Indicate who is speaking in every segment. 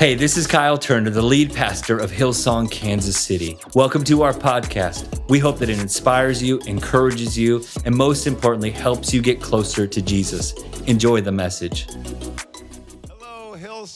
Speaker 1: Hey, this is Kyle Turner, the lead pastor of Hillsong, Kansas City. Welcome to our podcast. We hope that it inspires you, encourages you, and most importantly, helps you get closer to Jesus. Enjoy the message.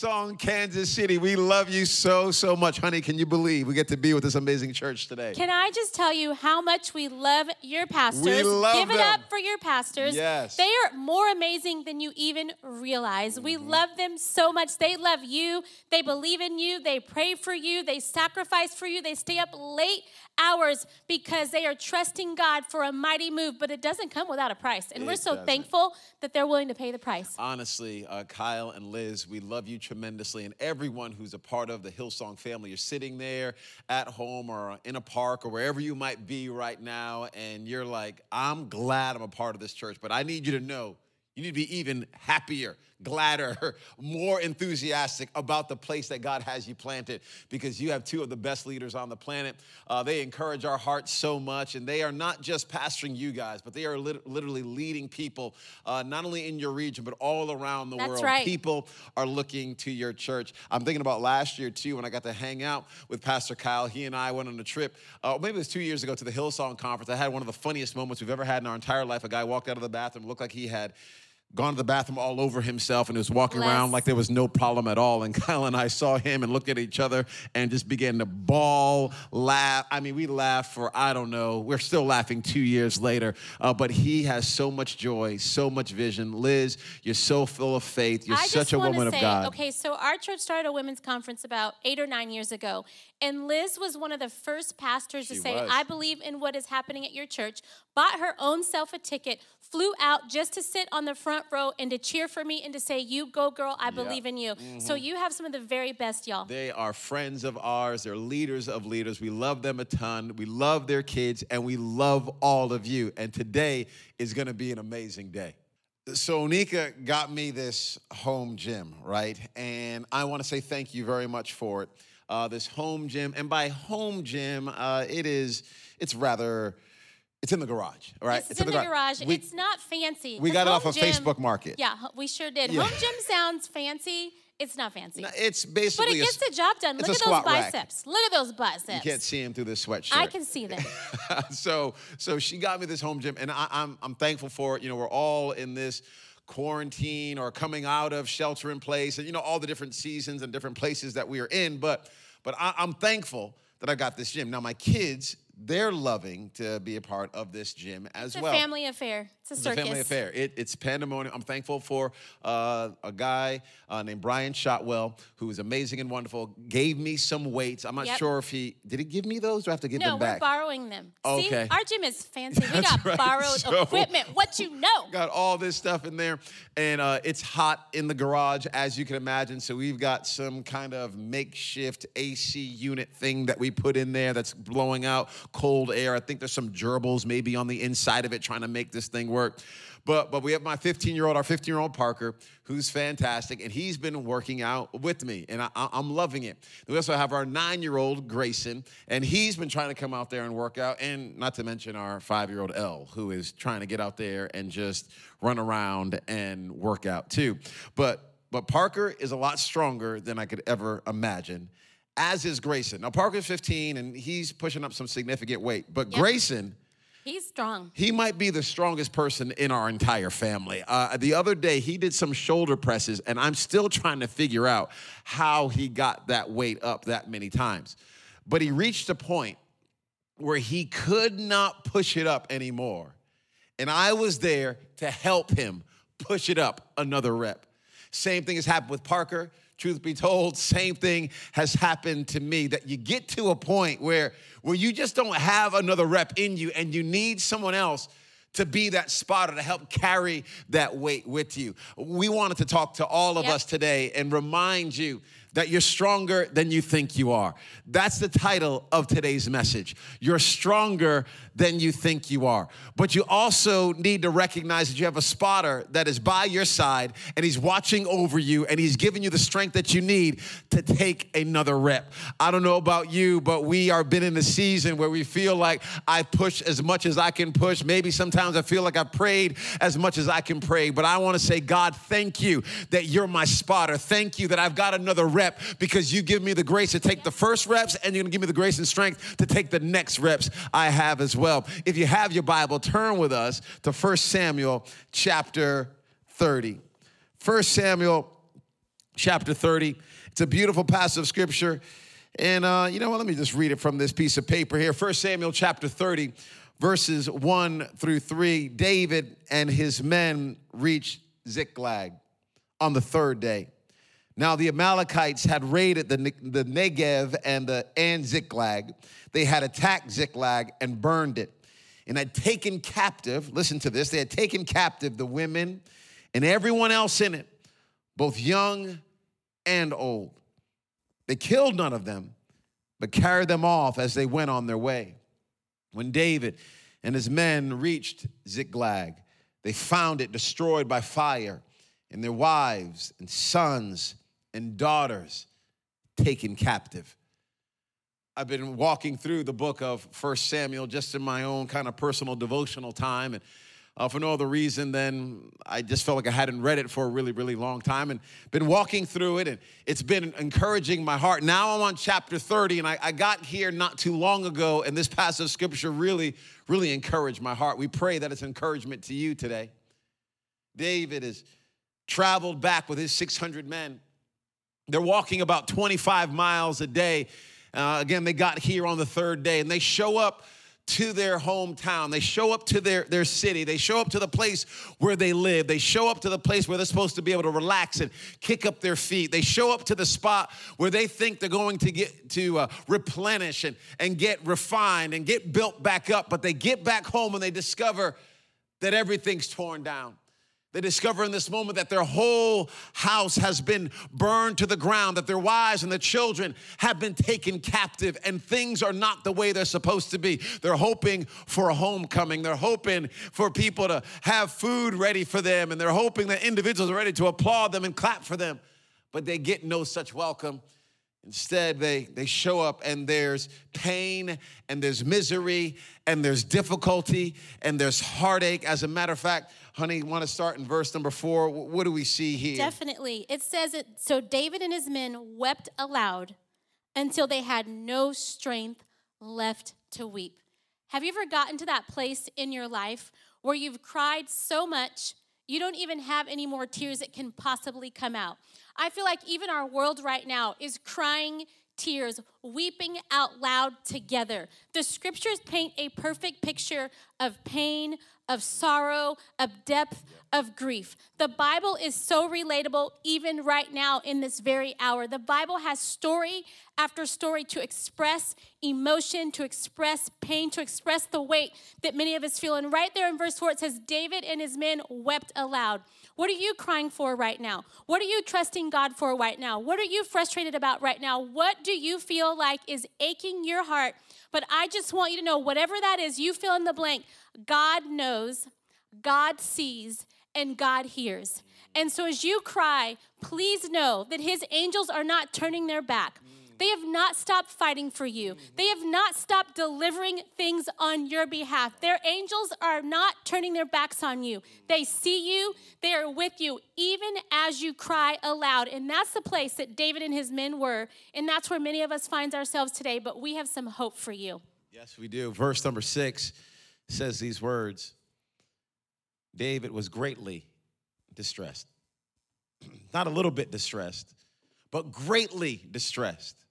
Speaker 2: Hillsong, Kansas City. We love you so, so much. Honey, can you believe we get to be with this amazing church today?
Speaker 3: Can I just tell you how much we love your pastors?
Speaker 2: We love
Speaker 3: Give it up for your pastors.
Speaker 2: Yes.
Speaker 3: They are more amazing than you even realize. We
Speaker 2: Mm-hmm.
Speaker 3: love them so much. They love you. They believe in you. They pray for you. They sacrifice for you. They stay up late hours because they are trusting God for a mighty move, but it doesn't come without a price. And we're so
Speaker 2: doesn't.
Speaker 3: thankful that they're willing to pay the price.
Speaker 2: Honestly, uh, Kyle and Liz, we love you tremendously. And everyone who's a part of the Hillsong family, you're sitting there at home or in a park or wherever you might be right now, and you're like, I'm glad I'm a part of this church, but I need you to know you need to be even happier, gladder, more enthusiastic about the place that God has you planted because you have two of the best leaders on the planet. Uh, they encourage our hearts so much, and they are not just pastoring you guys, but they are lit- literally leading people, uh, not only in your region, but all around the
Speaker 3: That's
Speaker 2: world.
Speaker 3: right.
Speaker 2: People are looking to your church. I'm thinking about last year, too, when I got to hang out with Pastor Kyle. He and I went on a trip, uh, maybe it was two years ago, to the Hillsong Conference. I had one of the funniest moments we've ever had in our entire life. A guy walked out of the bathroom, looked like he had gone to the bathroom all over himself and was walking
Speaker 3: Bless.
Speaker 2: around like there was no problem at all. And Kyle and I saw him and looked at each other and just began to bawl, laugh. I mean, we laughed for, I don't know, we're still laughing two years later. Uh, but he has so much joy, so much vision. Liz, you're so full of faith. You're
Speaker 3: I
Speaker 2: such a woman
Speaker 3: to
Speaker 2: of God.
Speaker 3: okay, so our church started a women's conference about eight or nine years ago, and Liz was one of the first pastors to say,
Speaker 2: was.
Speaker 3: "I believe in what is happening at your church." Bought her own self a ticket, flew out just to sit on the front row and to cheer for me and to say, "You go, girl! I believe in you."
Speaker 2: Mm-hmm.
Speaker 3: So you have some of the very best, y'all.
Speaker 2: They are friends of ours. They're leaders of leaders. We love them a ton. We love their kids, and we love all of you. And today is going to be an amazing day. So, Nika got me this home gym, right? And I want to say thank you very much for it. Uh, this home gym, and by home gym, uh, it is, it's rather, it's in the garage, all right?
Speaker 3: It's, in the garage.
Speaker 2: We-
Speaker 3: it's not fancy.
Speaker 2: we got it off of
Speaker 3: Gym-
Speaker 2: Facebook Market.
Speaker 3: Yeah, we sure did.
Speaker 2: Yeah.
Speaker 3: Home gym sounds fancy. It's not fancy.
Speaker 2: No, It's basically.
Speaker 3: but it
Speaker 2: a
Speaker 3: gets
Speaker 2: s-
Speaker 3: the job done. Look at those
Speaker 2: rack.
Speaker 3: biceps. Look at those biceps.
Speaker 2: You can't see him through this sweatshirt.
Speaker 3: I can see them.
Speaker 2: so so she got me this home gym and I, I'm I'm thankful for it. You know, we're all in this quarantine or coming out of shelter in place and you know all the different seasons and different places that we are in. But but I, I'm thankful that I got this gym. Now my kids, they're loving to be a part of this gym as
Speaker 3: It's a
Speaker 2: well.
Speaker 3: family affair. It's a
Speaker 2: It's a family affair. It, it's pandemonium. I'm thankful for uh, a guy uh, named Brian Shotwell, who is amazing and wonderful. Gave me some weights. I'm not
Speaker 3: Yep.
Speaker 2: sure if he did he give me those. Or I have to give
Speaker 3: No,
Speaker 2: them back?
Speaker 3: No, we're borrowing them. See, our gym is fancy. We got
Speaker 2: right.
Speaker 3: borrowed
Speaker 2: So-
Speaker 3: equipment. What you know?
Speaker 2: got all this stuff in there and uh, it's hot in the garage as you can imagine so we've got some kind of makeshift ac unit thing that we put in there that's blowing out cold air i think there's some gerbils maybe on the inside of it trying to make this thing work. But but we have my 15 year old our 15 year old parker who's fantastic and he's been working out with me and I, i'm loving it. We also have our nine year old grayson and he's been trying to come out there and work out and not to mention our five year old l who is trying to get out there and just run around and work out too. But but parker is a lot stronger than i could ever imagine as is grayson. Now parker's 15 and he's pushing up some significant weight but
Speaker 3: Yep.
Speaker 2: grayson
Speaker 3: He's strong.
Speaker 2: he might be the strongest person in our entire family. Uh, the other day, he did some shoulder presses, and I'm still trying to figure out how he got that weight up that many times. But he reached a point where he could not push it up anymore. And I was there to help him push it up another rep. Same thing has happened with Parker. Truth be told, same thing has happened to me that you get to a point where, where you just don't have another rep in you and you need someone else to be that spotter to help carry that weight with you. We wanted to talk to all of
Speaker 3: Yep.
Speaker 2: us today and remind you that you're stronger than you think you are. That's the title of today's message. You're stronger than you think you are. But you also need to recognize that you have a spotter that is by your side and he's watching over you and he's giving you the strength that you need to take another rep. I don't know about you, but we are been in a season where we feel like I push as much as I can push. Maybe sometimes I feel like I prayed as much as I can pray. But I want to say, God, thank you that you're my spotter. Thank you that I've got another rep rep because you give me the grace to take the first reps and you're going to give me the grace and strength to take the next reps I have as well. If you have your Bible, turn with us to 1 Samuel chapter 30. 1 Samuel chapter 30. It's a beautiful passage of scripture. And uh, you know what? Let me just read it from this piece of paper here. 1 Samuel chapter 30, verses 1 through 3. David and his men reached Ziklag on the third day. Now the Amalekites had raided the, the Negev and the and Ziklag. They had attacked Ziklag and burned it, and had taken captive. Listen to this: they had taken captive the women and everyone else in it, both young and old. They killed none of them, but carried them off as they went on their way. When David and his men reached Ziklag, they found it destroyed by fire, and their wives and sons and daughters taken captive. I've been walking through the book of First Samuel just in my own kind of personal devotional time, and uh, for no other reason than I just felt like I hadn't read it for a really, really long time and been walking through it, and it's been encouraging my heart. Now I'm on chapter 30, and I, I got here not too long ago, and this passage of scripture really, really encouraged my heart. We pray that it's encouragement to you today. David has traveled back with his 600 men. They're walking about 25 miles a day. Uh, again, they got here on the third day, and they show up to their hometown. They show up to their, their city. They show up to the place where they live. They show up to the place where they're supposed to be able to relax and kick up their feet. They show up to the spot where they think they're going to get to uh, replenish and, and get refined and get built back up. But they get back home and they discover that everything's torn down. They discover in this moment that their whole house has been burned to the ground, that their wives and their children have been taken captive, and things are not the way they're supposed to be. They're hoping for a homecoming. They're hoping for people to have food ready for them, and they're hoping that individuals are ready to applaud them and clap for them, but they get no such welcome. Instead, they, they show up and there's pain and there's misery and there's difficulty and there's heartache. As a matter of fact, honey, want to start in verse number four? What do we see here?
Speaker 3: Definitely. It says it so David and his men wept aloud until they had no strength left to weep. Have you ever gotten to that place in your life where you've cried so much you don't even have any more tears that can possibly come out? I feel like even our world right now is crying tears, weeping out loud together. The scriptures paint a perfect picture of pain, of sorrow, of depth, of grief. The Bible is so relatable even right now in this very hour. The Bible has story after story to express emotion, to express pain, to express the weight that many of us feel. And right there in verse 4, it says, David and his men wept aloud. What are you crying for right now? What are you trusting God for right now? What are you frustrated about right now? What do you feel like is aching your heart? But I just want you to know whatever that is, you fill in the blank. God knows, God sees, and God hears. And so as you cry, please know that his angels are not turning their back. They have not stopped fighting for you. They have not stopped delivering things on your behalf. Their angels are not turning their backs on you. They see you, they are with you, even as you cry aloud. And that's the place that David and his men were. And that's where many of us find ourselves today. But we have some hope for you.
Speaker 2: Yes, we do. Verse number six says these words David was greatly distressed. Not a little bit distressed, but greatly distressed.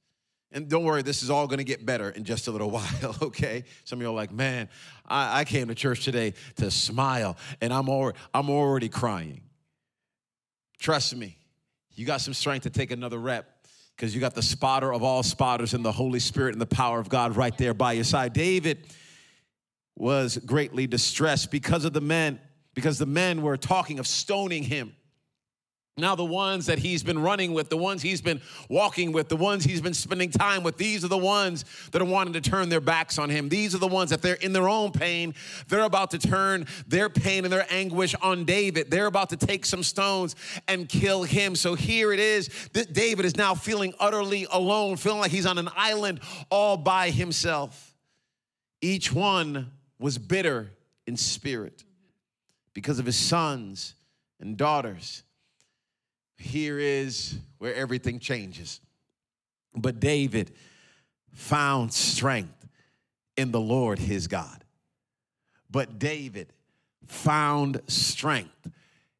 Speaker 2: And don't worry, this is all gonna get better in just a little while, okay? Some of you are like, man, I, I came to church today to smile, and I'm already, I'm already crying. Trust me, you got some strength to take another rep because you got the spotter of all spotters and the Holy Spirit and the power of God right there by your side. David was greatly distressed because of the men, because the men were talking of stoning him. Now, the ones that he's been running with, the ones he's been walking with, the ones he's been spending time with, these are the ones that are wanting to turn their backs on him. These are the ones that they're in their own pain. They're about to turn their pain and their anguish on David. They're about to take some stones and kill him. So here it is David is now feeling utterly alone, feeling like he's on an island all by himself. Each one was bitter in spirit because of his sons and daughters here is where everything changes. But David found strength in the Lord his God. But David found strength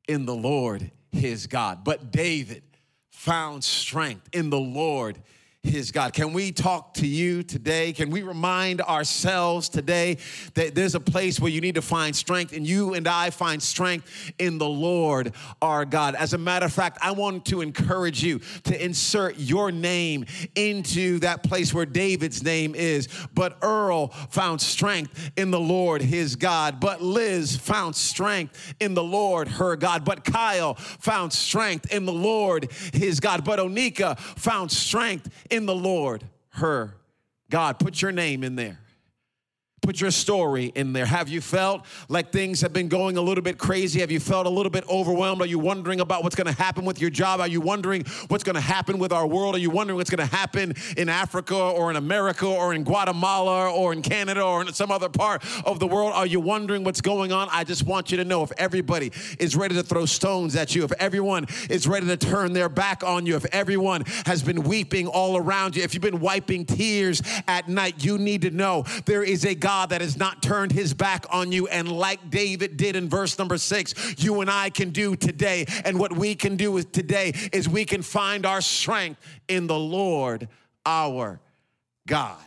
Speaker 2: in the Lord his God. But David found strength in the Lord his God. Can we talk to you today? Can we remind ourselves today that there's a place where you need to find strength, and you and I find strength in the Lord our God? As a matter of fact, I want to encourage you to insert your name into that place where David's name is. But Earl found strength in the Lord his God. But Liz found strength in the Lord her God. But Kyle found strength in the Lord his God. But Onika found strength in the Lord her God. Put your name in there. Put your story in there. Have you felt like things have been going a little bit crazy? Have you felt a little bit overwhelmed? Are you wondering about what's going to happen with your job? Are you wondering what's going to happen with our world? Are you wondering what's going to happen in Africa or in America or in Guatemala or in Canada or in some other part of the world? Are you wondering what's going on? I just want you to know if everybody is ready to throw stones at you, if everyone is ready to turn their back on you, if everyone has been weeping all around you, if you've been wiping tears at night, you need to know there is a God God that has not turned his back on you. And like David did in verse number six, you and I can do today. And what we can do with today is we can find our strength in the Lord our God.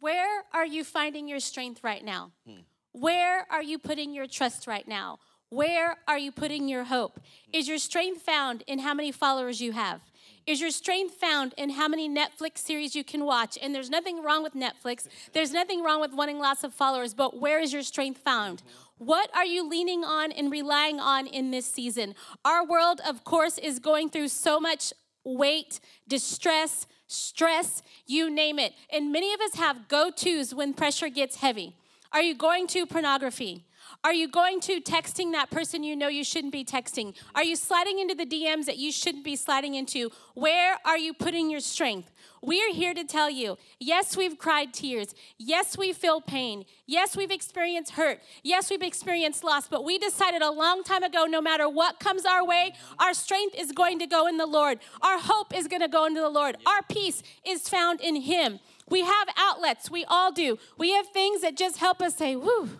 Speaker 3: Where are you finding your strength right now? Hmm. Where are you putting your trust right now? Where are you putting your hope? Is your strength found in how many followers you have? Is your strength found in how many Netflix series you can watch? And there's nothing wrong with Netflix. There's nothing wrong with wanting lots of followers, but where is your strength found? What are you leaning on and relying on in this season? Our world, of course, is going through so much weight, distress, stress, you name it. And many of us have go tos when pressure gets heavy. Are you going to pornography? Are you going to texting that person you know you shouldn't be texting? Are you sliding into the DMs that you shouldn't be sliding into? Where are you putting your strength? We are here to tell you yes, we've cried tears. Yes, we feel pain. Yes, we've experienced hurt. Yes, we've experienced loss. But we decided a long time ago no matter what comes our way, our strength is going to go in the Lord. Our hope is going to go into the Lord. Our peace is found in Him. We have outlets. We all do. We have things that just help us say, whew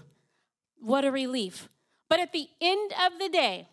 Speaker 3: what a relief. But at the end of the day,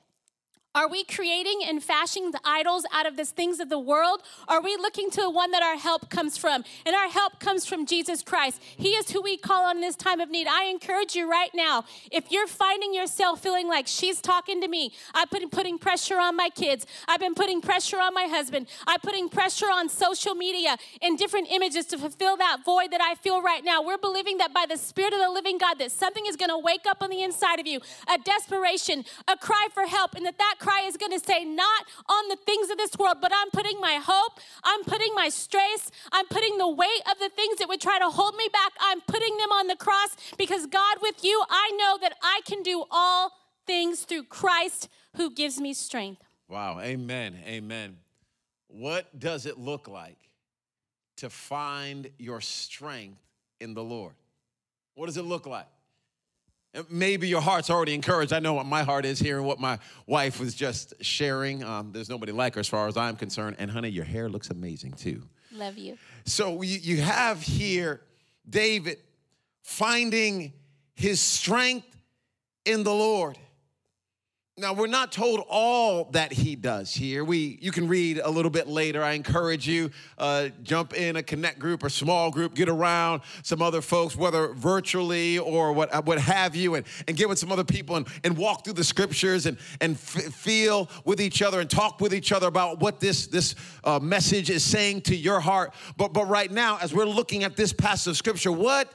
Speaker 3: are we creating and fashioning the idols out of the things of the world? Are we looking to the one that our help comes from? And our help comes from Jesus Christ. He is who we call on in this time of need. I encourage you right now, if you're finding yourself feeling like she's talking to me, I've been putting pressure on my kids, I've been putting pressure on my husband, I'm putting pressure on social media and different images to fulfill that void that I feel right now. We're believing that by the Spirit of the living God, that something is going to wake up on the inside of you, a desperation, a cry for help, and that that cry is going to say, Not on the things of this world, but I'm putting my hope, I'm putting my stress, I'm putting the weight of the things that would try to hold me back, I'm putting them on the cross because God, with you, I know that I can do all things through Christ who gives me strength.
Speaker 2: Wow. Amen. Amen. What does it look like to find your strength in the Lord? What does it look like? Maybe your heart's already encouraged. I know what my heart is hearing what my wife was just sharing. Um, there's nobody like her as far as I'm concerned. And honey, your hair looks amazing too.
Speaker 3: Love you.
Speaker 2: So you, you have here David finding his strength in the Lord. Now, we're not told all that he does here. We, you can read a little bit later. I encourage you, uh, jump in a connect group or small group, get around some other folks, whether virtually or what, uh, what have you, and, and get with some other people and, and walk through the scriptures and, and f- feel with each other and talk with each other about what this, this uh, message is saying to your heart. But, but right now, as we're looking at this passage of scripture, what,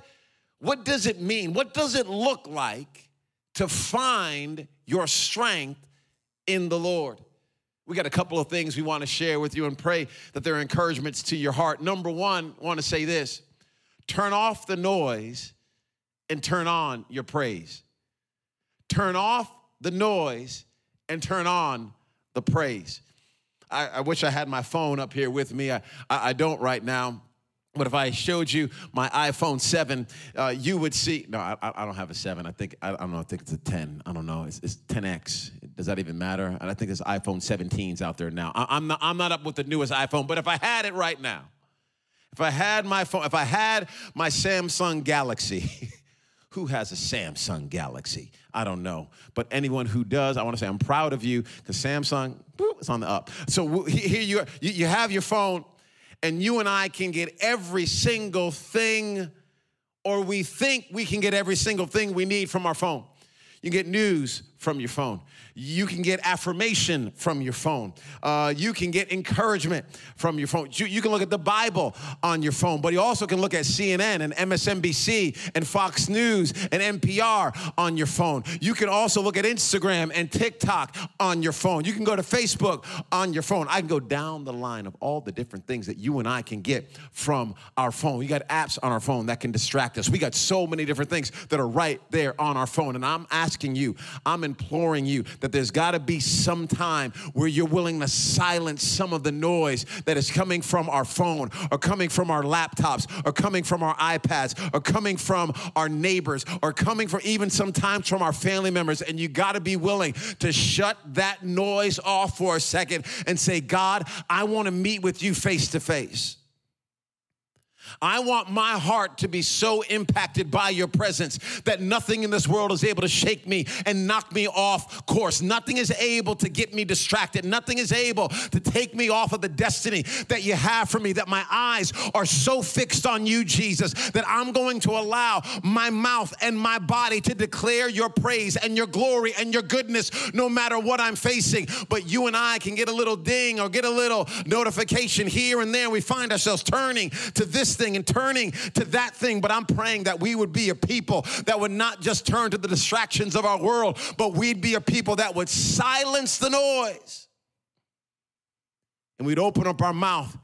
Speaker 2: what does it mean? What does it look like to find your strength in the Lord. We got a couple of things we want to share with you and pray that they're encouragements to your heart. Number one, I want to say this turn off the noise and turn on your praise. Turn off the noise and turn on the praise. I, I wish I had my phone up here with me. I, I, I don't right now. But if I showed you my iPhone 7, uh, you would see. No, I, I don't have a 7. I think, I, I, don't know, I think it's a 10. I don't know. It's, it's 10X. does that even matter? And I think there's iPhone 17s out there now. I, am not, I'm not up with the newest iPhone, but if I had it right now, if I had my phone, if I had my Samsung Galaxy, who has a Samsung Galaxy? I don't know. But anyone who does, I want to say I'm proud of you because Samsung, it's on the up. So here you, are, you have your phone, and you and I can get every single thing, or we think we can get every single thing we need from our phone. You get news from your phone. You can get affirmation from your phone. Uh, you can get encouragement from your phone. You, you, can look at the Bible on your phone, but you also can look at CNN and MSNBC and Fox News and NPR on your phone. You can also look at Instagram and TikTok on your phone. You can go to Facebook on your phone. I can go down the line of all the different things that you and I can get from our phone. We got apps on our phone that can distract us. We got so many different things that are right there on our phone. And I'm asking you, I'm imploring you that there's got to be some time where you're willing to silence some of the noise that is coming from our phone or coming from our laptops or coming from our iPads or coming from our neighbors or coming from even sometimes from our family members. And you got to be willing to shut that noise off for a second and say, God, I want to meet with you face to face. I want my heart to be so impacted by your presence that nothing in this world is able to shake me and knock me off course. Nothing is able to get me distracted. Nothing is able to take me off of the destiny that you have for me. That my eyes are so fixed on you, Jesus, that I'm going to allow my mouth and my body to declare your praise and your glory and your goodness no matter what I'm facing. But you and I can get a little ding or get a little notification here and there. We find ourselves turning to this thing and turning to that thing. But I'm praying that we would be a people that would not just turn to the distractions of our world, but we'd be a people that would silence the noise. And we'd open up our mouth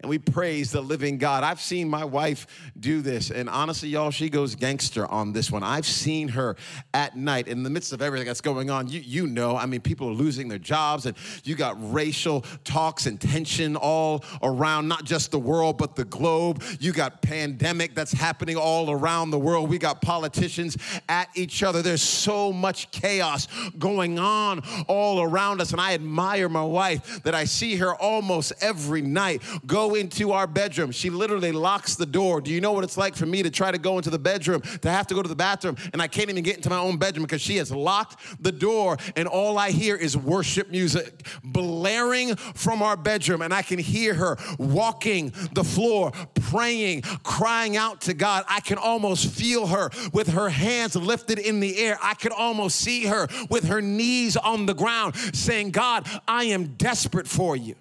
Speaker 2: and we praise the living God. I've seen my wife do this, and honestly, y'all, she goes gangster on this one. I've seen her at night in the midst of everything that's going on. You, you know, I mean, people are losing their jobs, and you got racial talks and tension all around, not just the world, but the globe. You got pandemic that's happening all around the world. We got politicians at each other. There's so much chaos going on all around us, and I admire my wife that I see her almost every night go into our bedroom. She literally locks the door. Do you know what it's like for me to try to go into the bedroom, to have to go to the bathroom, and I can't even get into my own bedroom because she has locked the door, and all I hear is worship music blaring from our bedroom, and I can hear her walking the floor, praying, crying out to God. I can almost feel her with her hands lifted in the air. I can almost see her with her knees on the ground saying, God, I am desperate for you.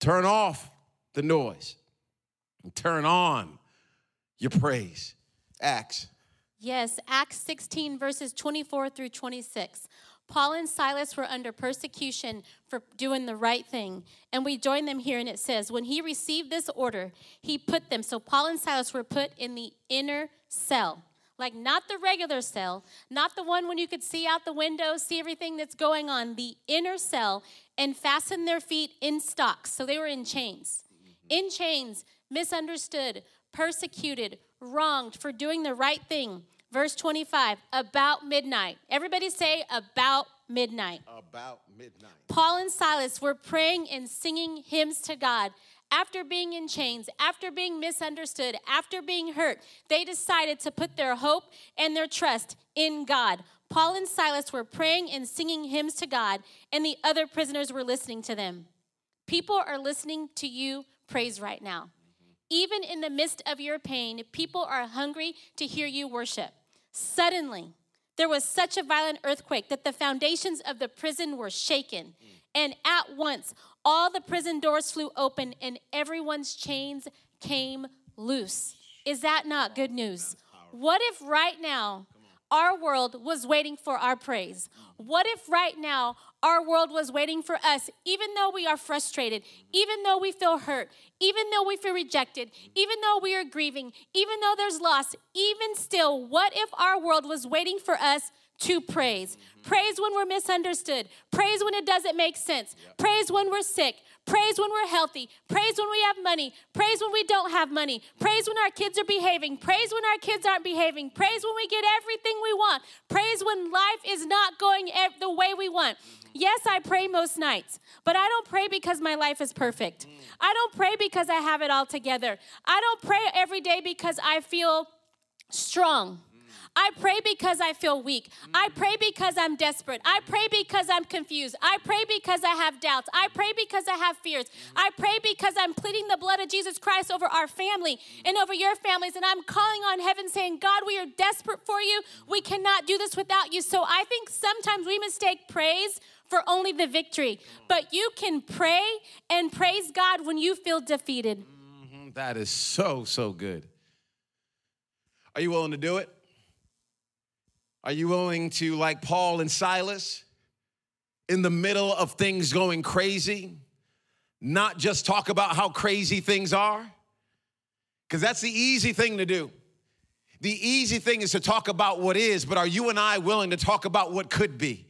Speaker 2: Turn off the noise and turn on your praise. Acts.
Speaker 3: Yes, Acts 16, verses 24 through 26. Paul and Silas were under persecution for doing the right thing. And we join them here, and it says, When he received this order, he put them, so Paul and Silas were put in the inner cell. Like, not the regular cell, not the one when you could see out the window, see everything that's going on, the inner cell, and fasten their feet in stocks. So they were in chains in chains, misunderstood, persecuted, wronged for doing the right thing. Verse 25, about midnight. Everybody say, about midnight.
Speaker 2: About midnight.
Speaker 3: Paul and Silas were praying and singing hymns to God. After being in chains, after being misunderstood, after being hurt, they decided to put their hope and their trust in God. Paul and Silas were praying and singing hymns to God, and the other prisoners were listening to them. People are listening to you praise right now. Even in the midst of your pain, people are hungry to hear you worship. Suddenly, there was such a violent earthquake that the foundations of the prison were shaken. And at once, all the prison doors flew open and everyone's chains came loose. Is that not good news? What if right now our world was waiting for our praise? What if right now our world was waiting for us, even though we are frustrated, even though we feel hurt, even though we feel rejected, even though we are grieving, even though there's loss, even still, what if our world was waiting for us to praise? Mm-hmm. Praise when we're misunderstood, praise when it doesn't make sense, praise when we're sick, Praise when we're healthy. Praise when we have money. Praise when we don't have money. Praise when our kids are behaving. Praise when our kids aren't behaving. Praise when we get everything we want. Praise when life is not going the way we want. Yes, I pray most nights, but I don't pray because my life is perfect. I don't pray because I have it all together. I don't pray every day because I feel strong. I pray because I feel weak. I pray because I'm desperate. I pray because I'm confused. I pray because I have doubts. I pray because I have fears. I pray because I'm pleading the blood of Jesus Christ over our family and over your families. And I'm calling on heaven saying, God, we are desperate for you. We cannot do this without you. So I think sometimes we mistake praise for only the victory. But you can pray and praise God when you feel defeated.
Speaker 2: Mm-hmm. That is so, so good. Are you willing to do it? Are you willing to, like Paul and Silas, in the middle of things going crazy, not just talk about how crazy things are? Because that's the easy thing to do. The easy thing is to talk about what is, but are you and I willing to talk about what could be?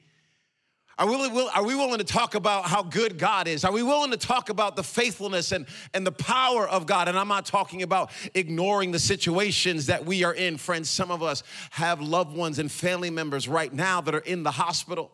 Speaker 2: Are we, are we willing to talk about how good God is? Are we willing to talk about the faithfulness and, and the power of God? And I'm not talking about ignoring the situations that we are in. Friends, some of us have loved ones and family members right now that are in the hospital.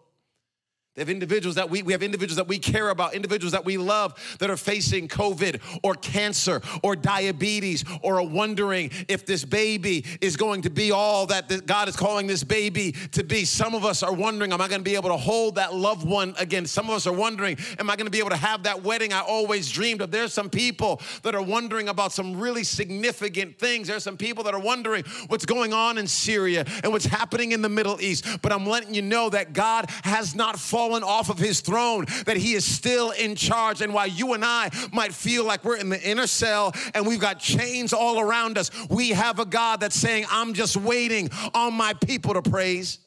Speaker 2: They have individuals that we, we have individuals that we care about, individuals that we love that are facing COVID or cancer or diabetes or are wondering if this baby is going to be all that God is calling this baby to be. Some of us are wondering, am I going to be able to hold that loved one again? Some of us are wondering, am I going to be able to have that wedding I always dreamed of? There's some people that are wondering about some really significant things. There's some people that are wondering what's going on in Syria and what's happening in the Middle East. But I'm letting you know that God has not fallen fallen off of his throne, that he is still in charge. And while you and I might feel like we're in the inner cell and we've got chains all around us, we have a God that's saying, I'm just waiting on my people to praise.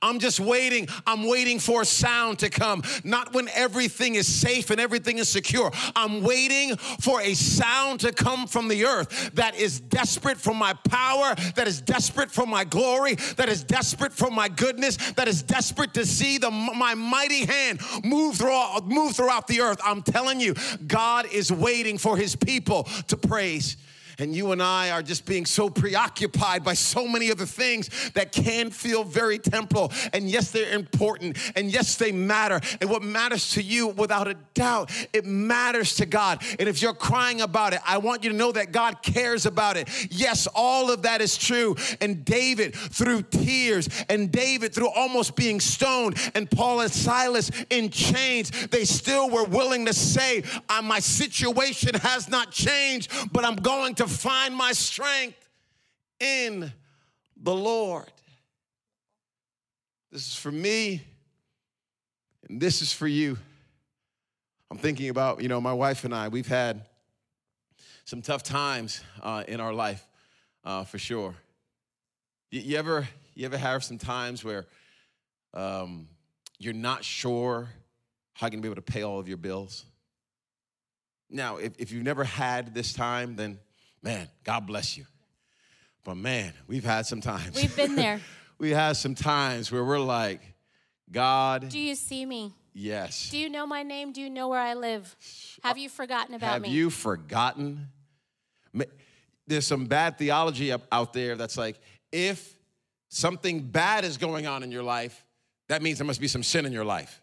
Speaker 2: I'm just waiting. I'm waiting for a sound to come. Not when everything is safe and everything is secure. I'm waiting for a sound to come from the earth that is desperate for my power, that is desperate for my glory, that is desperate for my goodness, that is desperate to see the, my mighty hand move throughout, move throughout the earth. I'm telling you, God is waiting for his people to praise. And you and I are just being so preoccupied by so many other things that can feel very temporal. And yes, they're important. And yes, they matter. And what matters to you, without a doubt, it matters to God. And if you're crying about it, I want you to know that God cares about it. Yes, all of that is true. And David, through tears, and David, through almost being stoned, and Paul and Silas in chains, they still were willing to say, uh, My situation has not changed, but I'm going to to find my strength in the Lord. This is for me, and this is for you. I'm thinking about, you know, my wife and I, we've had some tough times uh, in our life, uh, for sure. You, you, ever, you ever have some times where um, you're not sure how you're gonna be able to pay all of your bills? Now, if, if you've never had this time, then Man, God bless you. But man, we've had some times.
Speaker 3: We've been there.
Speaker 2: we had some times where we're like, God.
Speaker 3: Do you see me?
Speaker 2: Yes.
Speaker 3: Do you know my name? Do you know where I live? Have you forgotten about
Speaker 2: Have
Speaker 3: me?
Speaker 2: Have you forgotten? There's some bad theology out there that's like, if something bad is going on in your life, that means there must be some sin in your life.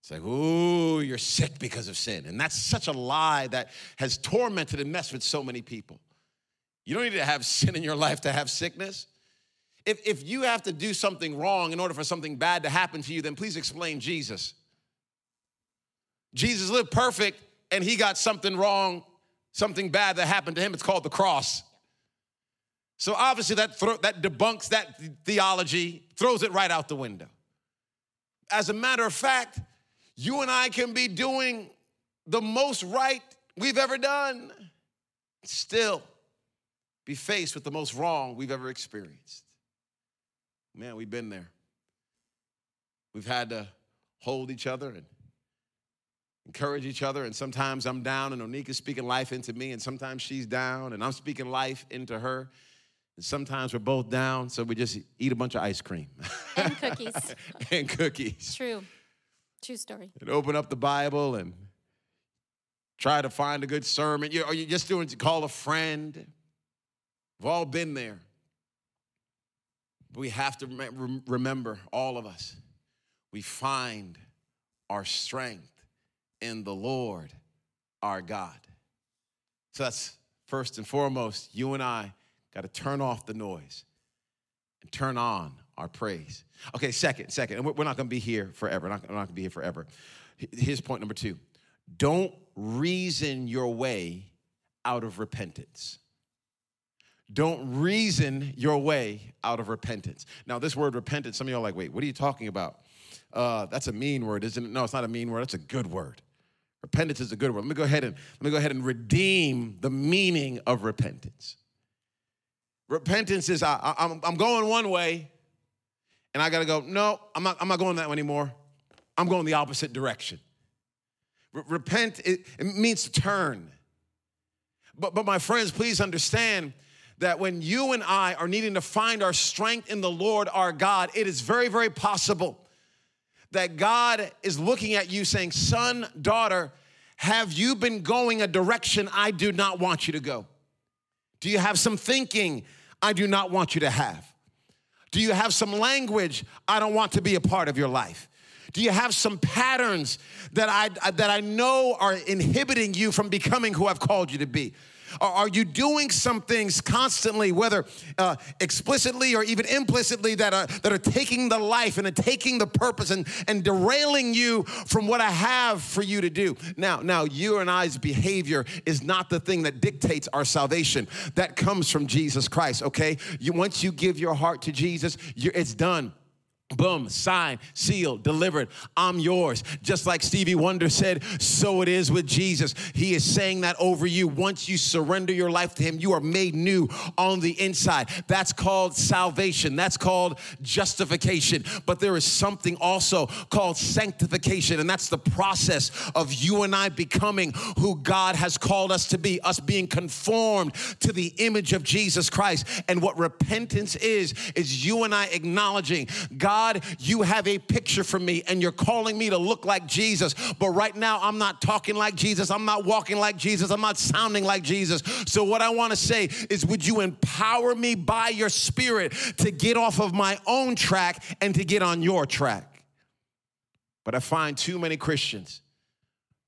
Speaker 2: It's like, ooh, you're sick because of sin. And that's such a lie that has tormented and messed with so many people. You don't need to have sin in your life to have sickness. If, if you have to do something wrong in order for something bad to happen to you, then please explain Jesus. Jesus lived perfect and he got something wrong, something bad that happened to him. It's called the cross. So obviously that, thro- that debunks that theology, throws it right out the window. As a matter of fact, you and I can be doing the most right we've ever done, still be faced with the most wrong we've ever experienced. Man, we've been there. We've had to hold each other and encourage each other. And sometimes I'm down and Onika's speaking life into me, and sometimes she's down and I'm speaking life into her. And sometimes we're both down, so we just eat a bunch of ice cream.
Speaker 3: And cookies.
Speaker 2: and cookies.
Speaker 3: True. True story.
Speaker 2: And open up the Bible and try to find a good sermon. You, are you just doing to call a friend? We've all been there. We have to rem- remember, all of us, we find our strength in the Lord our God. So that's first and foremost, you and I got to turn off the noise and turn on our praise. Okay, second, second, and we're not going to be here forever. We're not, going to be here forever. Here's point number two don't reason your way out of repentance. Don't reason your way out of repentance. Now, this word repentance, some of y'all are like, wait, what are you talking about? Uh, that's a mean word, isn't it? No, it's not a mean word. That's a good word. Repentance is a good word. Let me go ahead and let me go ahead and redeem the meaning of repentance. Repentance is I, I'm, I'm going one way, and I got to go. No, I'm not. I'm not going that way anymore. I'm going the opposite direction. repent it, it means to turn. But but my friends, please understand that when you and I are needing to find our strength in the Lord our God, it is very very possible that God is looking at you saying, Son, daughter, have you been going a direction I do not want you to go? Do you have some thinking I do not want you to have? Do you have some language I don't want to be a part of your life? Do you have some patterns that I, that I know are inhibiting you from becoming who I've called you to be? Are you doing some things constantly, whether uh, explicitly or even implicitly, that are, that are taking the life and taking the purpose and, and derailing you from what I have for you to do? Now, now, you and I's behavior is not the thing that dictates our salvation. That comes from Jesus Christ, okay? You, once you give your heart to Jesus, it's done. Boom, sign, sealed, delivered. I'm yours. Just like Stevie Wonder said, so it is with Jesus. He is saying that over you. Once you surrender your life to Him, you are made new on the inside. That's called salvation. That's called justification. But there is something also called sanctification, and that's the process of you and I becoming who God has called us to be, us being conformed to the image of Jesus Christ. And what repentance is, is you and I acknowledging God God, you have a picture for me and you're calling me to look like Jesus. But right now, I'm not talking like Jesus. I'm not walking like Jesus. I'm not sounding like Jesus. So, what I want to say is, would you empower me by your spirit to get off of my own track and to get on your track? But I find too many Christians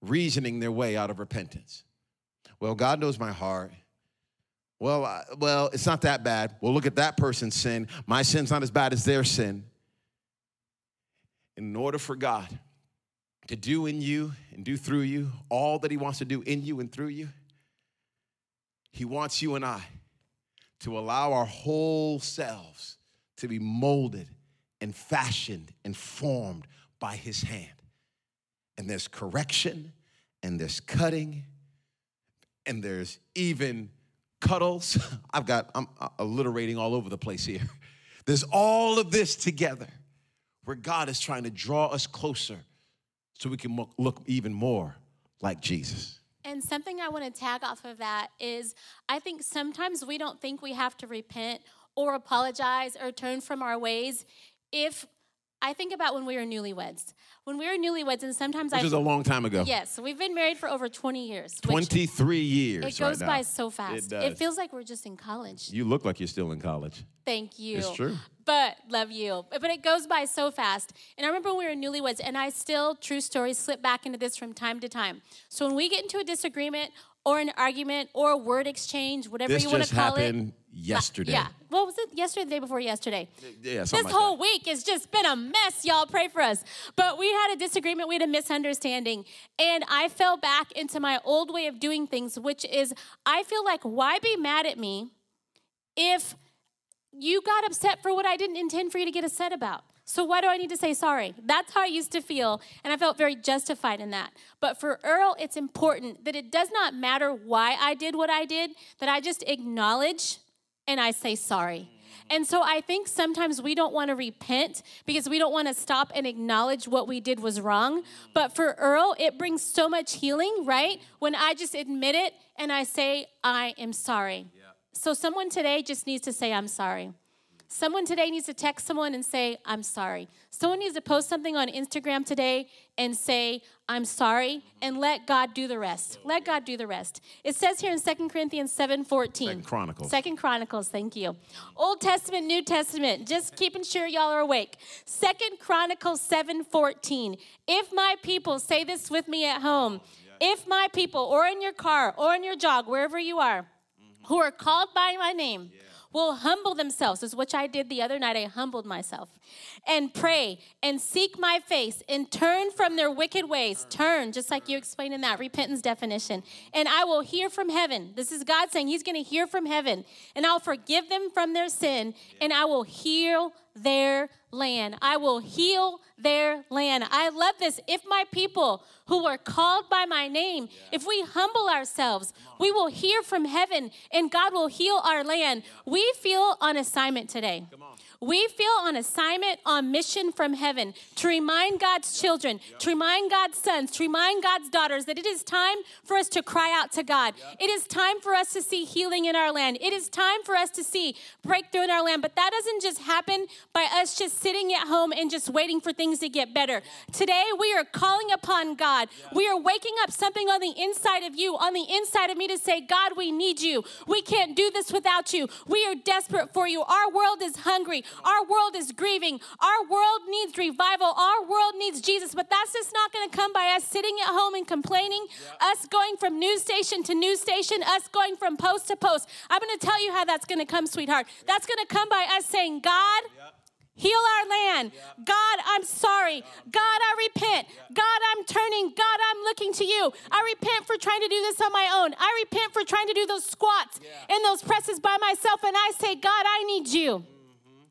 Speaker 2: reasoning their way out of repentance. Well, God knows my heart. Well, well, it's not that bad. Well, look at that person's sin. My sin's not as bad as their sin in order for God to do in you and do through you all that He wants to do in you and through you, He wants you and I to allow our whole selves to be molded and fashioned and formed by His hand. And there's correction, and there's cutting, and there's even cuddles. I've got, I'm alliterating all over the place here. There's all of this together where God is trying to draw us closer so we can look even more like Jesus.
Speaker 3: And something I want to tag off of that is I think sometimes we don't think we have to repent or apologize or turn from our ways if I think about when we were newlyweds. When we were newlyweds, and sometimes
Speaker 2: which
Speaker 3: I
Speaker 2: was a long time ago.
Speaker 3: Yes, we've been married for over 20 years.
Speaker 2: Twenty three years.
Speaker 3: It goes
Speaker 2: right
Speaker 3: by so fast.
Speaker 2: It, does.
Speaker 3: it, feels like we're just in college.
Speaker 2: You look like you're still in college.
Speaker 3: Thank you.
Speaker 2: It's true.
Speaker 3: But love you. But it goes by so fast. And I remember when we were newlyweds, and I still, true story, slip back into this from time to time. So when we get into a disagreement or an argument or a word exchange, whatever
Speaker 2: this
Speaker 3: you want to call it.
Speaker 2: Yesterday.
Speaker 3: Yeah. What was it? Yesterday, the day before yesterday.
Speaker 2: Yeah,
Speaker 3: This
Speaker 2: like
Speaker 3: whole
Speaker 2: that.
Speaker 3: week has just been a mess, y'all. Pray for us. But we had a disagreement, we had a misunderstanding. And I fell back into my old way of doing things, which is I feel like, why be mad at me if you got upset for what I didn't intend for you to get upset about? So why do I need to say sorry? That's how I used to feel, and I felt very justified in that. But for Earl, it's important that it does not matter why I did what I did, that I just acknowledge and I say sorry. And so I think sometimes we don't want to repent because we don't want to stop and acknowledge what we did was wrong. But for Earl, it brings so much healing, right? When I just admit it and I say, I am sorry. Yeah. So someone today just needs to say, I'm sorry. Someone today needs to text someone and say, I'm sorry. Someone needs to post something on Instagram today and say, I'm sorry, and let God do the rest. Let God do the rest. It says here in 2 Corinthians 7 14.
Speaker 2: Second Chronicles.
Speaker 3: Second Chronicles, thank you. Old Testament, New Testament, just keeping sure y'all are awake. Second Chronicles 7 14. If my people, say this with me at home, if my people, or in your car, or in your jog, wherever you are, who are called by my name, will humble themselves, is which I did the other night. I humbled myself and pray and seek my face and turn from their wicked ways. Turn, just like you explained in that repentance definition. And I will hear from heaven. This is God saying He's going to hear from heaven. And I'll forgive them from their sin and I will heal their land. I will heal their land. I love this. If my people who are called by my name, if we humble ourselves, we will hear from heaven and God will heal our land. We feel on assignment today. We feel on assignment, on mission from heaven to remind God's children, to remind God's sons, to remind God's daughters that it is time for us to cry out to God. It is time for us to see healing in our land. It is time for us to see breakthrough in our land. But that doesn't just happen by us just sitting at home and just waiting for things to get better. Today, we are calling upon God. We are waking up something on the inside of you, on the inside of me to say, God, we need you. We can't do this without you. We are desperate for you. Our world is hungry. Our world is grieving. Our world needs revival. Our world needs Jesus. But that's just not going to come by us sitting at home and complaining, us going from news station to news station, us going from post to post. I'm going to tell you how that's going to come, sweetheart. That's going to come by us saying, God, Heal our land. God, I'm sorry. Oh, God, I repent. God, I'm turning. God, I'm looking to you. I repent for trying to do this on my own. I repent for trying to do those squats and those presses by myself. And I say, God, I need you.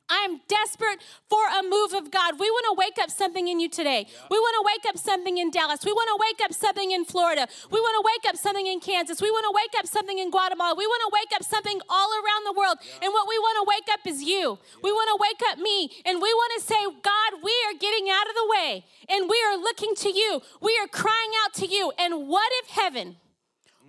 Speaker 3: I'm desperate for a move of God. We want to wake up something in you today. We want to wake up something in Dallas. We want to wake up something in Florida. We want to wake up something in Kansas. We want to wake up something in Guatemala. We want to wake up something all around the world. And what we want to wake up is you. We want to wake up me. And we want to say, God, we are getting out of the way and we are looking to you. We are crying out to you. And what if heaven?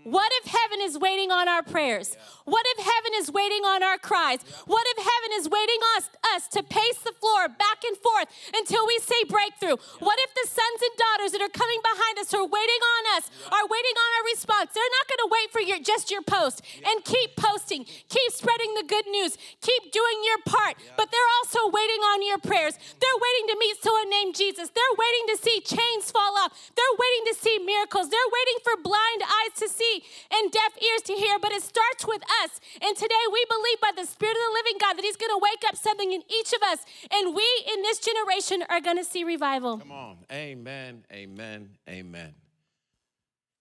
Speaker 3: What if heaven is waiting on our prayers? What if heaven is waiting on our cries? What if heaven is waiting us, us to pace the floor back and forth until we say breakthrough? What if the sons and daughters that are coming behind us are waiting on us are waiting on our response? They're not going to wait for your just your post and keep posting, keep spreading the good news, keep doing your part, but they're also waiting on your prayers. They're waiting to meet someone named Jesus. They're waiting to see chains fall off. They're waiting to see miracles. They're waiting for blind eyes to see and deaf ears to hear, but it starts with us. And today we believe by the Spirit of the living God that He's going to wake up something in each of us, and we in this generation are going to see revival.
Speaker 2: Come on. Amen. Amen. Amen.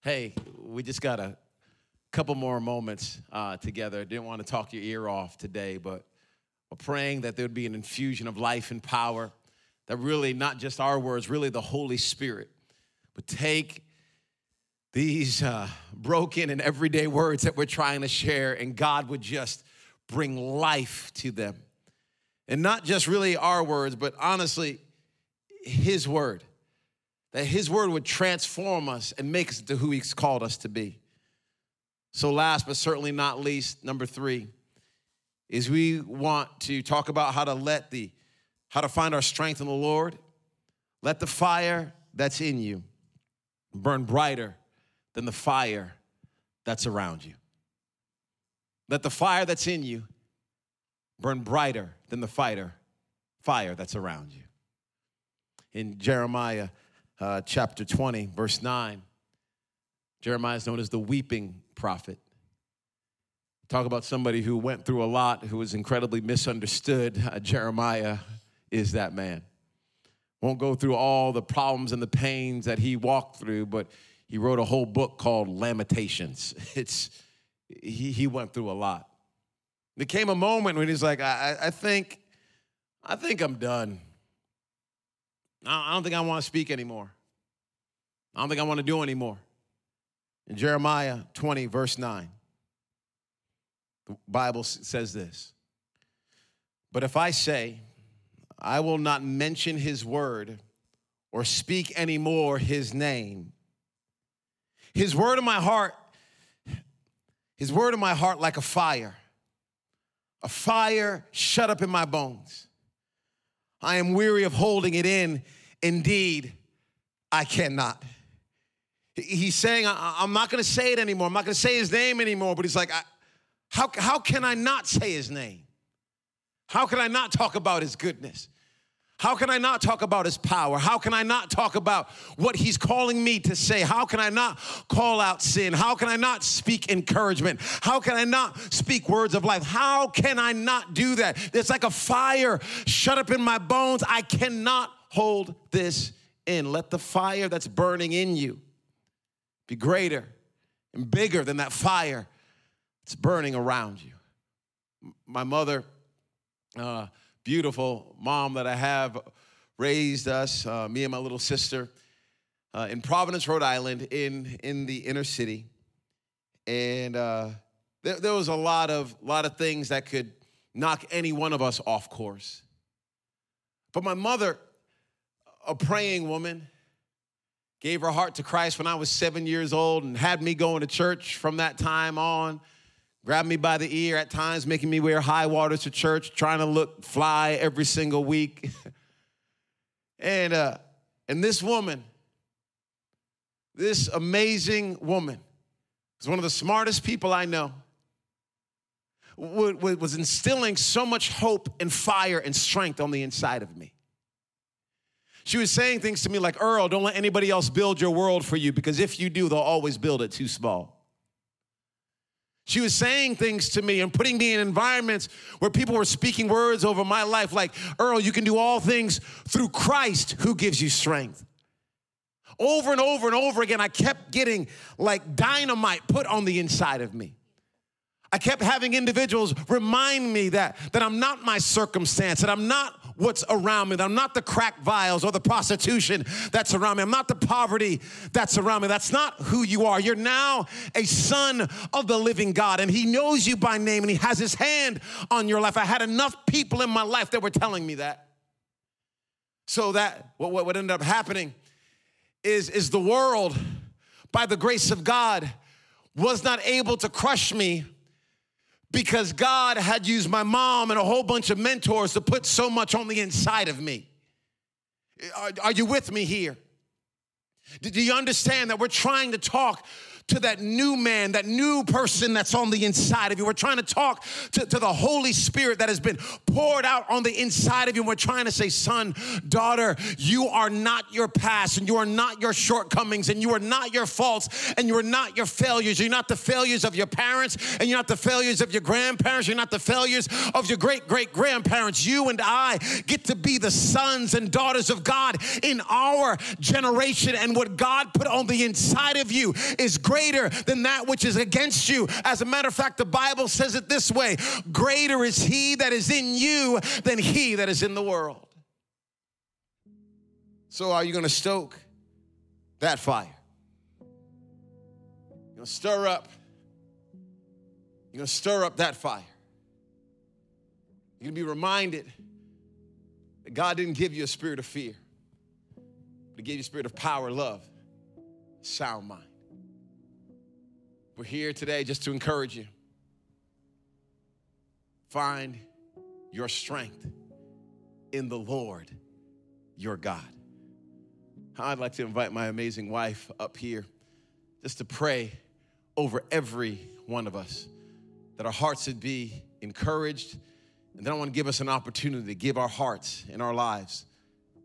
Speaker 2: Hey, we just got a couple more moments uh, together. Didn't want to talk your ear off today, but we're praying that there would be an infusion of life and power. That really, not just our words, really the Holy Spirit would take these uh, broken and everyday words that we're trying to share, and God would just bring life to them. And not just really our words, but honestly, His word. That His word would transform us and make us to who He's called us to be. So, last but certainly not least, number three, is we want to talk about how to let the, how to find our strength in the Lord. Let the fire that's in you burn brighter than the fire that's around you. Let the fire that's in you burn brighter than the fighter, fire that's around you. In Jeremiah uh, chapter 20, verse 9, Jeremiah is known as the weeping prophet. Talk about somebody who went through a lot, who was incredibly misunderstood. Uh, Jeremiah is that man. Won't go through all the problems and the pains that he walked through, but he wrote a whole book called Lamentations. It's he, he went through a lot. There came a moment when he's like, I, I think, I think I'm done. I don't think I want to speak anymore. I don't think I want to do anymore. In Jeremiah 20, verse 9, the Bible says this But if I say, I will not mention his word or speak anymore his name, his word in my heart, his word in my heart like a fire, a fire shut up in my bones. I am weary of holding it in. Indeed, I cannot. He's saying, I'm not gonna say it anymore. I'm not gonna say his name anymore. But he's like, how, how can I not say his name? How can I not talk about his goodness? How can I not talk about his power? How can I not talk about what he's calling me to say? How can I not call out sin? How can I not speak encouragement? How can I not speak words of life? How can I not do that? It's like a fire shut up in my bones. I cannot hold this in. Let the fire that's burning in you be greater and bigger than that fire that's burning around you. My mother, uh, beautiful mom that I have raised us, uh, me and my little sister, uh, in Providence, Rhode Island, in, in the inner city. And uh, there, there was a lot of, lot of things that could knock any one of us off course. But my mother, a praying woman, gave her heart to Christ when I was seven years old and had me going to church from that time on grabbed me by the ear at times, making me wear high waters to church, trying to look fly every single week. and uh, and this woman, this amazing woman, is one of the smartest people I know. Was instilling so much hope and fire and strength on the inside of me. She was saying things to me like, Earl, don't let anybody else build your world for you because if you do, they'll always build it too small. She was saying things to me and putting me in environments where people were speaking words over my life like, Earl, you can do all things through Christ who gives you strength. Over and over and over again, I kept getting like dynamite put on the inside of me. I kept having individuals remind me that, that I'm not my circumstance, that I'm not what's around me, that I'm not the crack vials or the prostitution that's around me. I'm not the poverty that's around me. That's not who you are. You're now a son of the living God, and He knows you by name, and He has His hand on your life. I had enough people in my life that were telling me that. So that what, what ended up happening is, is the world, by the grace of God, was not able to crush me because God had used my mom and a whole bunch of mentors to put so much on the inside of me. Are, are you with me here? Do you understand that we're trying to talk to that new man, that new person that's on the inside of you. We're trying to talk to, to the Holy Spirit that has been poured out on the inside of you. And we're trying to say, son, daughter, you are not your past and you are not your shortcomings and you are not your faults and you are not your failures. You're not the failures of your parents and you're not the failures of your grandparents. You're not the failures of your great great grandparents. You and I get to be the sons and daughters of God in our generation. And what God put on the inside of you is great greater than that which is against you. As a matter of fact, the Bible says it this way Greater is he that is in you than he that is in the world. So, are you going to stoke that fire? You're going to stir up. You're going to stir up that fire. You're going to be reminded that God didn't give you a spirit of fear, but He gave you a spirit of power, love, sound mind. We're here today just to encourage you. Find your strength in the Lord your God. I'd like to invite my amazing wife up here just to pray over every one of us that our hearts would be encouraged. And then I want to give us an opportunity to give our hearts and our lives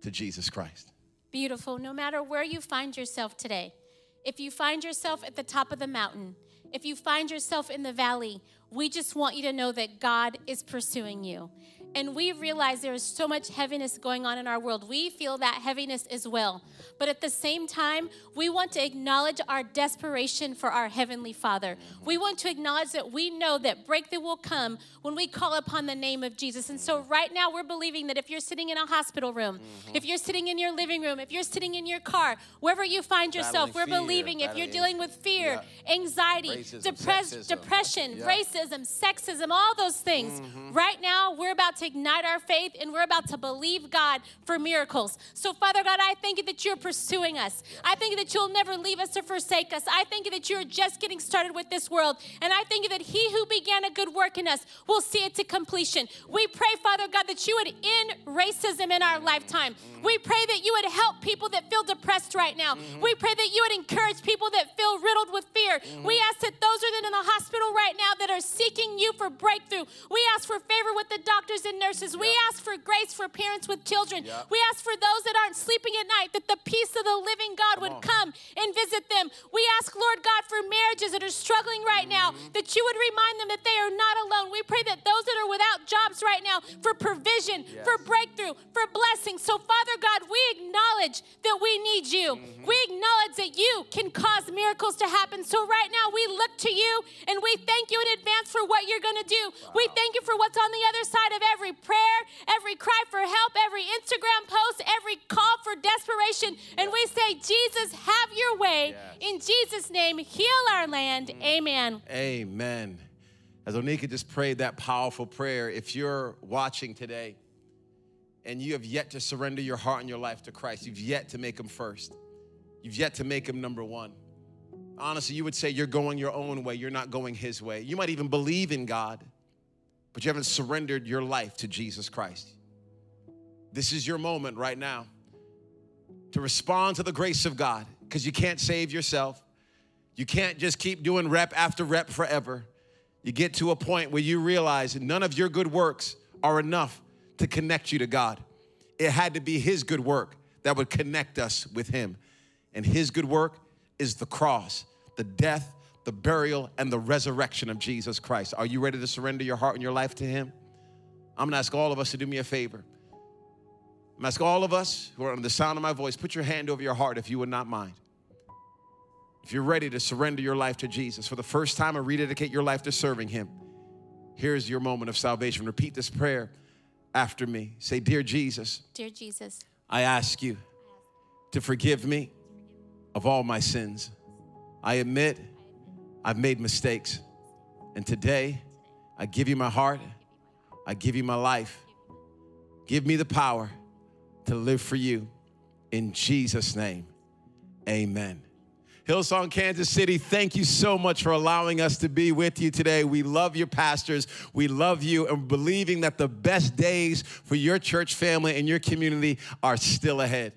Speaker 2: to Jesus Christ.
Speaker 3: Beautiful. No matter where you find yourself today, if you find yourself at the top of the mountain, if you find yourself in the valley, we just want you to know that God is pursuing you. And we realize there is so much heaviness going on in our world. We feel that heaviness as well. But at the same time, we want to acknowledge our desperation for our Heavenly Father. We want to acknowledge that we know that breakthrough will come when we call upon the name of Jesus. And so, right now, we're believing that if you're sitting in a hospital room, mm-hmm. if you're sitting in your living room, if you're sitting in your car, wherever you find yourself, battling we're fear, believing if you're dealing with fear, yeah. anxiety, racism, depression, yeah. racism, sexism, all those things, mm-hmm. right now, we're about to to ignite our faith and we're about to believe God for miracles. So, Father God, I thank you that you're pursuing us. I thank you that you'll never leave us or forsake us. I thank you that you're just getting started with this world. And I thank you that he who began a good work in us will see it to completion. We pray, Father God, that you would end racism in our lifetime. We pray that you would help people that feel depressed right now. We pray that you would encourage people that feel riddled with fear. We ask that those are in the hospital right now that are seeking you for breakthrough. We ask for favor with the doctors and nurses. We ask for grace for parents with children. We ask for those that aren't sleeping at night that the peace of the living God would
Speaker 2: on.
Speaker 3: come and visit them. We ask, Lord God, for marriages that are struggling right now,
Speaker 2: Mm-hmm.
Speaker 3: that you would remind them that they are not alone. We pray that those that are without jobs right now for provision, for breakthrough, for blessing. So, Father God, we acknowledge that we need you.
Speaker 2: Mm-hmm.
Speaker 3: We acknowledge that you can cause miracles to happen. So, right now, we look to you and we thank you in advance for what you're going to do. We thank you for what's on the other side of every prayer, every cry for help, every Instagram post, every call for desperation. And we say, Jesus, have your way. In Jesus' name, heal our land. Mm. Amen.
Speaker 2: Amen. As Onika just prayed that powerful prayer, if you're watching today and you have yet to surrender your heart and your life to Christ, you've yet to make Him first, you've yet to make Him number one. Honestly, you would say you're going your own way, you're not going His way. You might even believe in God, but you haven't surrendered your life to Jesus Christ. This is your moment right now to respond to the grace of God because you can't save yourself. You can't just keep doing rep after rep forever. You get to a point where you realize none of your good works are enough to connect you to God. It had to be His good work that would connect us with Him. And His good work is the cross, the death, the burial, and the resurrection of Jesus Christ. Are you ready to surrender your heart and your life to Him? I'm gonna ask all of us to do me a favor. I'm gonna ask all of us who are under the sound of my voice, put your hand over your heart if you would not mind. If you're ready to surrender your life to Jesus for the first time and rededicate your life to serving Him, here's your moment of salvation. Repeat this prayer after me. Say, Dear Jesus,
Speaker 3: Dear Jesus,
Speaker 2: I ask you to forgive me of all my sins. I admit I've made mistakes. And today, I give you my heart, I give you my life. Give me the power to live for you. In Jesus' name, amen. Hillsong, Kansas City, thank you so much for allowing us to be with you today. We love your pastors. We love you and believing that the best days for your church family and your community are still ahead.